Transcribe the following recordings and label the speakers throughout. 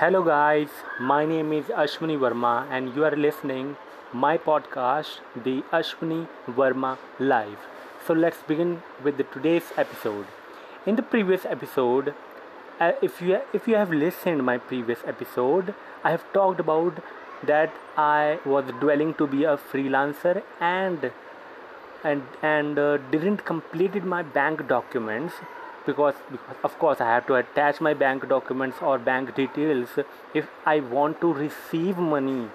Speaker 1: Hello guys, my name is Ashwini Verma and you are listening my podcast The Ashwini Verma Live. So let's begin with the today's episode. In the previous episode, uh, if you if you have listened my previous episode, I have talked about that I was dwelling to be a freelancer and and and uh, didn't completed my bank documents because, because of course I have to attach my bank documents or bank details if I want to receive money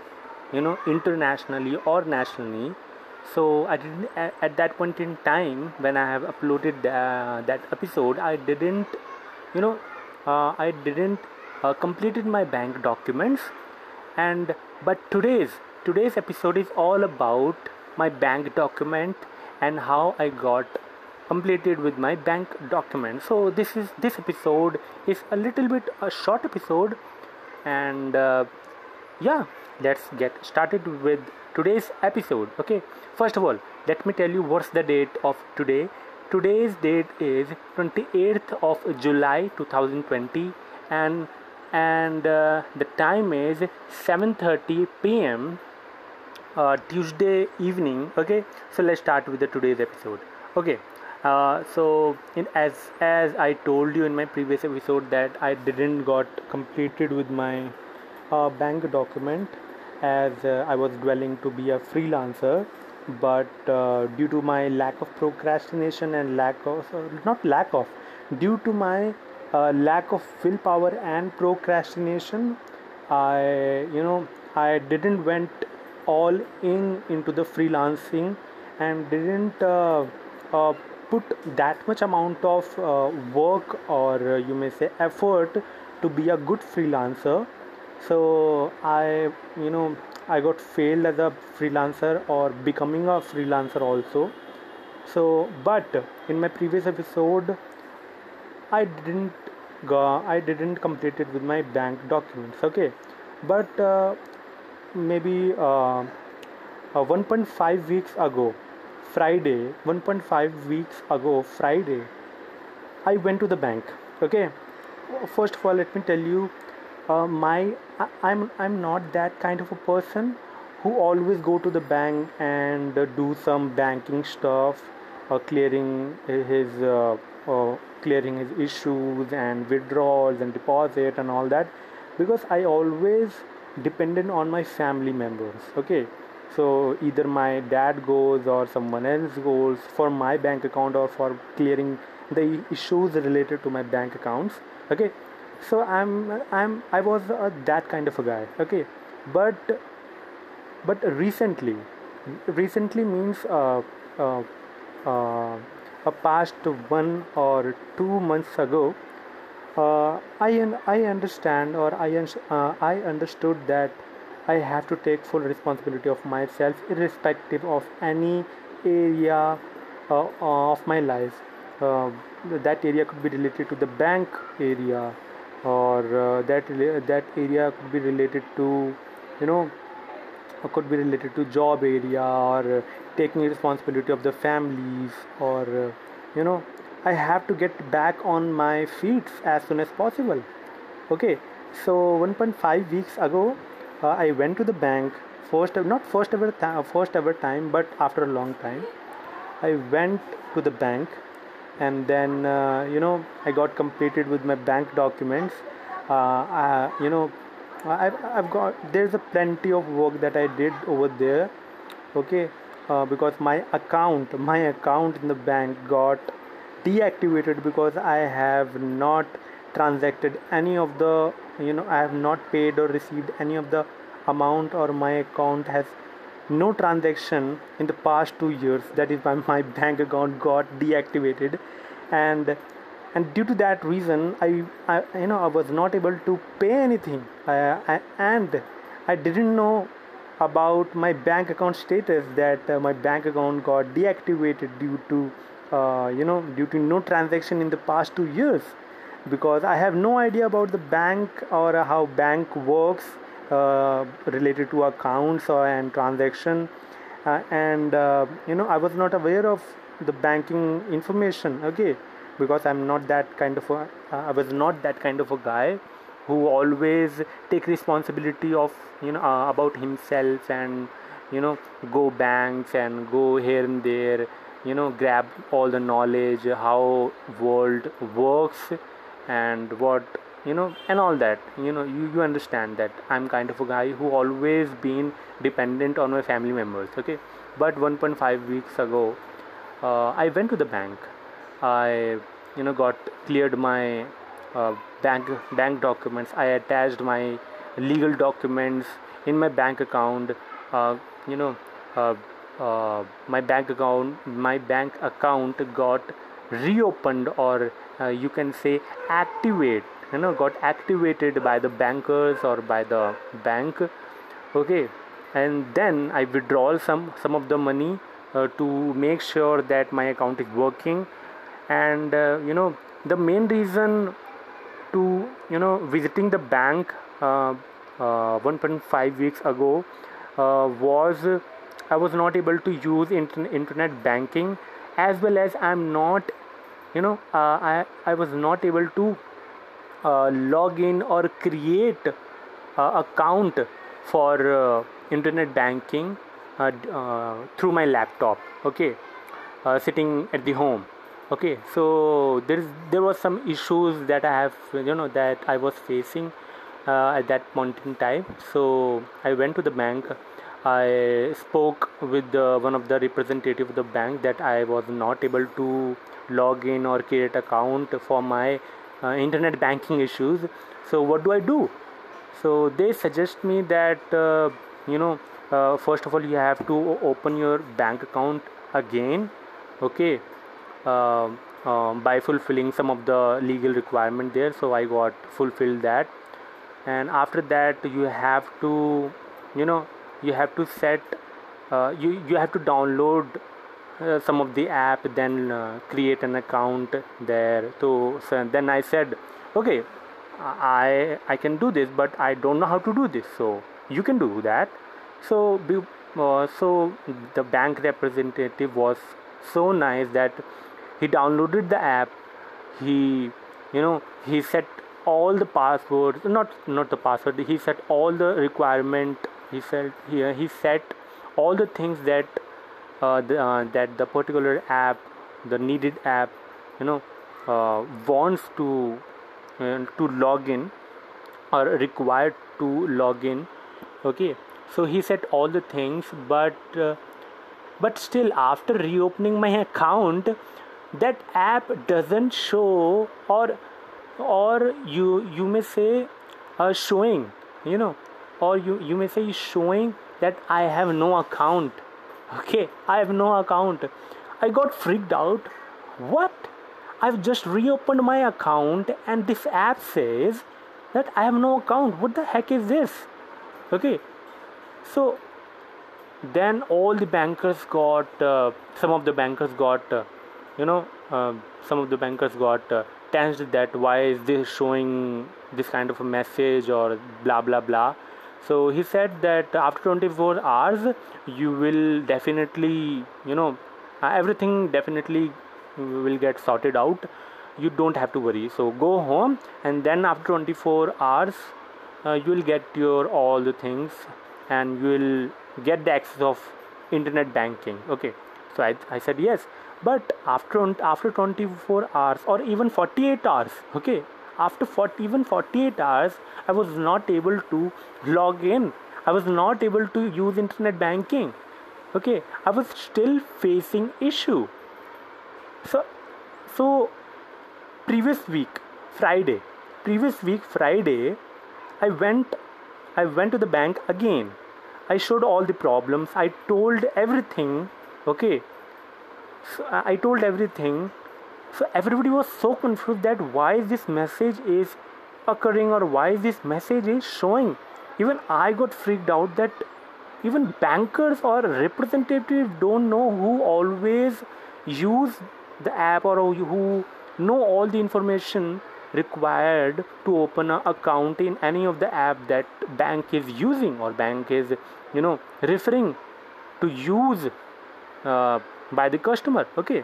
Speaker 1: you know internationally or nationally. So I didn't at, at that point in time when I have uploaded uh, that episode I didn't you know uh, I didn't uh, completed my bank documents. And but today's today's episode is all about my bank document and how I got completed with my bank document so this is this episode is a little bit a short episode and uh, yeah let's get started with today's episode okay first of all let me tell you what's the date of today today's date is 28th of july 2020 and and uh, the time is 7:30 p.m. Uh, Tuesday evening. Okay, so let's start with the today's episode. Okay, uh, so in, as as I told you in my previous episode that I didn't got completed with my uh, bank document as uh, I was dwelling to be a freelancer but uh, due to my lack of procrastination and lack of uh, not lack of due to my uh, lack of willpower and procrastination I you know I didn't went all in into the freelancing and didn't put that much amount of uh, work or uh, you may say effort to be a good freelancer. So i you know i got failed as a freelancer or becoming a freelancer also. So but in my previous episode i didn't go i didn't complete it with my bank documents okay? But uh, maybe uh, uh 1.5 weeks ago Friday, 1.5 weeks ago, Friday, I went to the bank. Okay, first of all, let me tell you, uh, my I'm I'm not that kind of a person who always go to the bank and uh, do some banking stuff, uh, clearing his uh, uh, clearing his issues and withdrawals and deposit and all that, because I always dependent on my family members. Okay so either my dad goes or someone else goes for my bank account or for clearing the issues related to my bank accounts okay? So i'm i'm i was uh, that kind of a guy okay? But but recently recently means uh, uh, uh, a past one or two months ago uh, I, I understand or I, uh, I understood that I have to take full responsibility of myself irrespective of any area uh, of my life. Uh, that area could be related to the bank area or uh, that that area could be related to you know could be related to job area or taking responsibility of the families or uh, you know I have to get back on my feet as soon as possible okay so 1.5 weeks ago uh, I went to the bank first not first ever th- first ever time but after a long time. I went to the bank and then uh, you know I got completed with my bank documents. Uh, I, you know I've, I've got there's a plenty of work that I did over there okay? Uh, because my account my account in the bank got deactivated because I have not transacted any of the you know I have not paid or received any of the amount or my account has no transaction in the past two years. That is why my bank account got deactivated. And and due to that reason I, I you know I was not able to pay anything. Uh, I, and I didn't know about my bank account status that uh, my bank account got deactivated due to uh, you know due to no transaction in the past two years because I have no idea about the bank or how bank works uh, related to accounts or and transaction. Uh, and uh, you know I was not aware of the banking information okay because I'm not that kind of a I was not that kind of a guy who always take responsibility of you know uh, about himself and you know go banks and go here and there you know grab all the knowledge how world works and what you know and all that. You know you, you understand that i'm kind of a guy who always been dependent on my family members okay? But 1.5 weeks ago uh, i went to the bank. I you know got cleared my uh, bank bank documents. I attached my legal documents in my bank account uh, you know uh, uh, my bank account my bank account got reopened or uh, you can say activate you know got activated by the bankers or by the bank okay? And then i withdraw some some of the money uh, to make sure that my account is working. And uh, you know the main reason to you know visiting the bank uh, uh 1.5 weeks ago uh, was I was not able to use internet banking as well as I'm not you know uh, I, I was not able to uh, log in or create uh, account for uh, internet banking uh, through my laptop okay? Sitting at the home okay? So there is there was some issues that I have you know that I was facing at that point in time. So I went to the bank I spoke with one of the representative of the bank that I was not able to log in or create account for my uh, internet banking issues. So what do I do? So they suggest me that uh, you know uh, first of all you have to open your bank account again, okay, um, um, by fulfilling some of the legal requirement there. So I got fulfilled that, and after that you have to you know you have to set uh, you you have to download uh, some of the app then uh, create an account there. So, so then i said okay i i can do this but i don't know how to do this so you can do that. So uh, so the bank representative was so nice that he downloaded the app. He you know he set all the passwords not not the password he set all the requirement he said he, he set all the things that uh, the, uh, that the particular app the needed app you know uh, wants to uh, to log in or required to log in. Okay. So he set all the things but uh, but still after reopening my account that app doesn't show or or you you may say uh, showing you know or you you may say showing that I have no account. Okay I have no account. I got freaked out. What? I've just reopened my account and this app says that I have no account. What the heck is this? Okay so then all the bankers got uh, some of the bankers got uh, you know uh, some of the bankers got uh, tensed that why is this showing this kind of a message or blah blah blah so he said that after 24 hours you will definitely you know uh, everything definitely will get sorted out. You don't have to worry. So go home and then after 24 hours uh, you will get your all the things and you will get the access of internet banking. Okay. So I, I said yes. But after after 24 hours or even 48 hours okay after 40, even 48 hours i was not able to log in. I was not able to use internet banking. Okay i was still facing issue. So so previous week friday previous week friday i went i went to the bank again. I showed all the problems. I told everything. Okay so i told everything so everybody was so confused that why this message is occurring or why this message is showing? Even i got freaked out that even bankers or representatives don't know who always use the app or who know all the information required to open an account in any of the app that bank is using or bank is you know referring to use uh, by the customer. Okay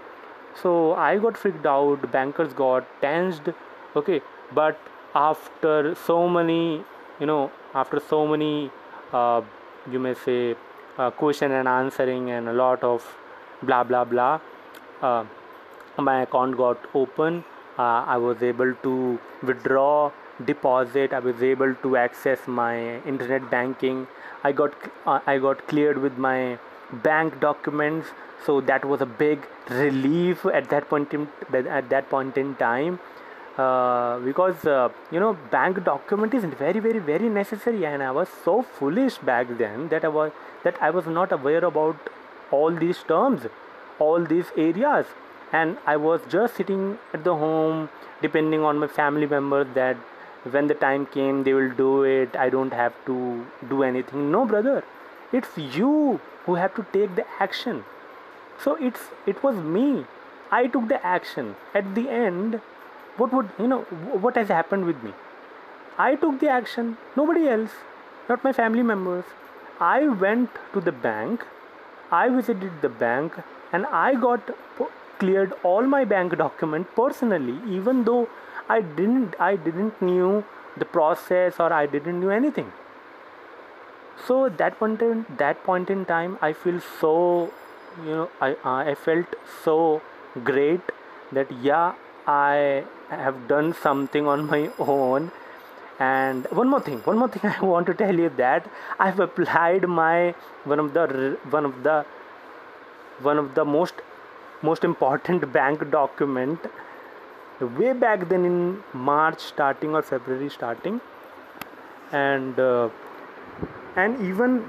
Speaker 1: so i got freaked out bankers got tensed okay but after so many you know after so many uh, you may say uh, question and answering and a lot of blah blah blah uh, my account got open. Uh, i was able to withdraw deposit. I was able to access my internet banking. I got uh, i got cleared with my bank documents. So that was a big relief at that point in, at that point in time. Uh, because uh, you know bank document is very very very necessary. And i was so foolish back then that i was that i was not aware about all these terms all these areas. And i was just sitting at the home depending on my family members that when the time came they will do it. I don't have to do anything. No brother. It's you who have to take the action. So it's it was me. I took the action. At the end what would you know what has happened with me? I took the action. Nobody else not my family members. I went to the bank. I visited the bank and i got cleared all my bank document personally even though i didn't i didn't knew the process or i didn't knew anything so that point in that point in time i feel so you know i i felt so great that yeah i have done something on my own. And one more thing one more thing i want to tell you that i've applied my one of the one of the one of the most most important bank document way back then in March starting or February starting. And uh, and even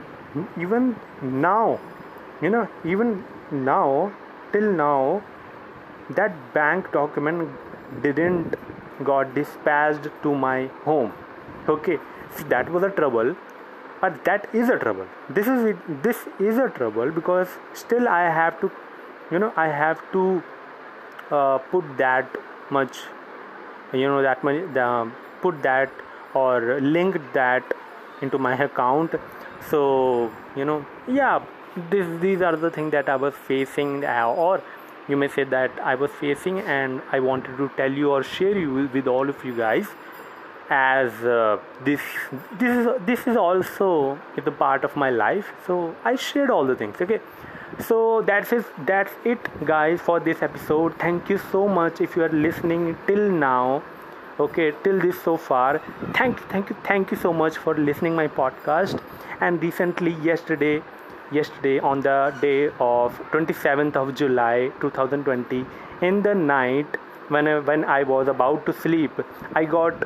Speaker 1: even now you know even now till now that bank document didn't got dispatched to my home. Okay so that was a trouble but that is a trouble. This is it this is a trouble because still i have to you know i have to uh, put that much you know that much the, put that or link that into my account. So you know yeah this these are the things that i was facing uh, or you may say that i was facing and i wanted to tell you or share you with, all of you guys as uh, this this is this is also the part of my life. So i shared all the things okay? So that's it that's it guys for this episode. Thank you so much if you are listening till now okay till this so far thank you thank you thank you so much for listening my podcast. And recently yesterday yesterday on the day of 27th of july 2020 in the night when I, when I was about to sleep i got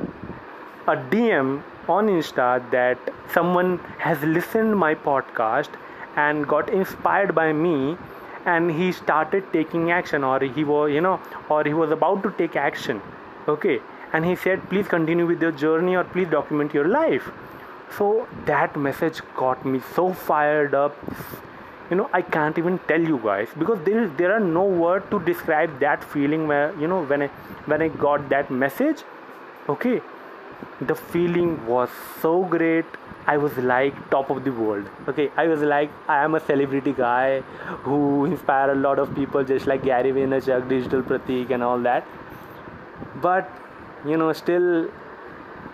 Speaker 1: a dm on insta that someone has listened my podcast and got inspired by me. And he started taking action or he was you know or he was about to take action. Okay and he said please continue with your journey or please document your life. So that message got me so fired up. You know i can't even tell you guys because there is there are no words to describe that feeling where you know when i when i got that message. Okay? The feeling was so great. I was like top of the world. Okay, I was like I am a celebrity guy who inspire a lot of people, just like Gary Vaynerchuk, Digital Pratik, and all that. But you know, still,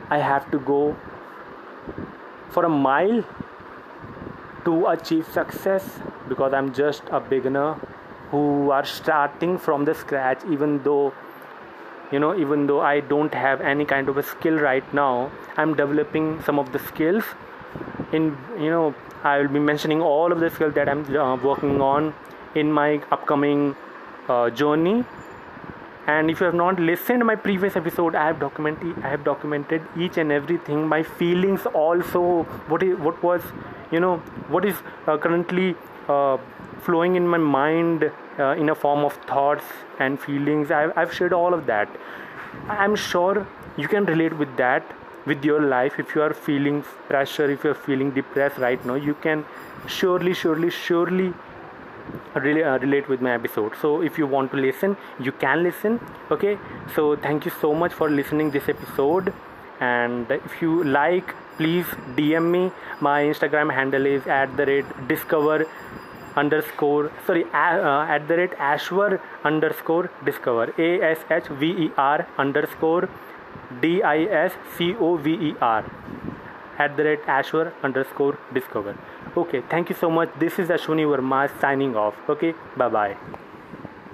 Speaker 1: I have to go for a mile to achieve success because I'm just a beginner who are starting from the scratch, even though you know even though i don't have any kind of a skill right now i'm developing some of the skills in you know i will be mentioning all of the skills that i'm uh, working on in my upcoming uh, journey and if you have not listened my previous episode i have documented i have documented each and everything my feelings also what is what was you know what is uh, currently uh, flowing in my mind uh, in a form of thoughts and feelings. I've, I've shared all of that. I'm sure you can relate with that with your life. If you are feeling pressure if you're feeling depressed right now you can surely surely surely relate with my episode. So if you want to listen you can listen okay? So thank you so much for listening this episode. And if you like please dm me. My instagram handle is at the rate discover underscore sorry uh, at the rate ashver underscore discover. A s h v e r underscore D I S C O V E R. At the rate Ashver underscore discover. Okay, thank you so much. This is Ashwini Verma signing off. Okay, bye bye.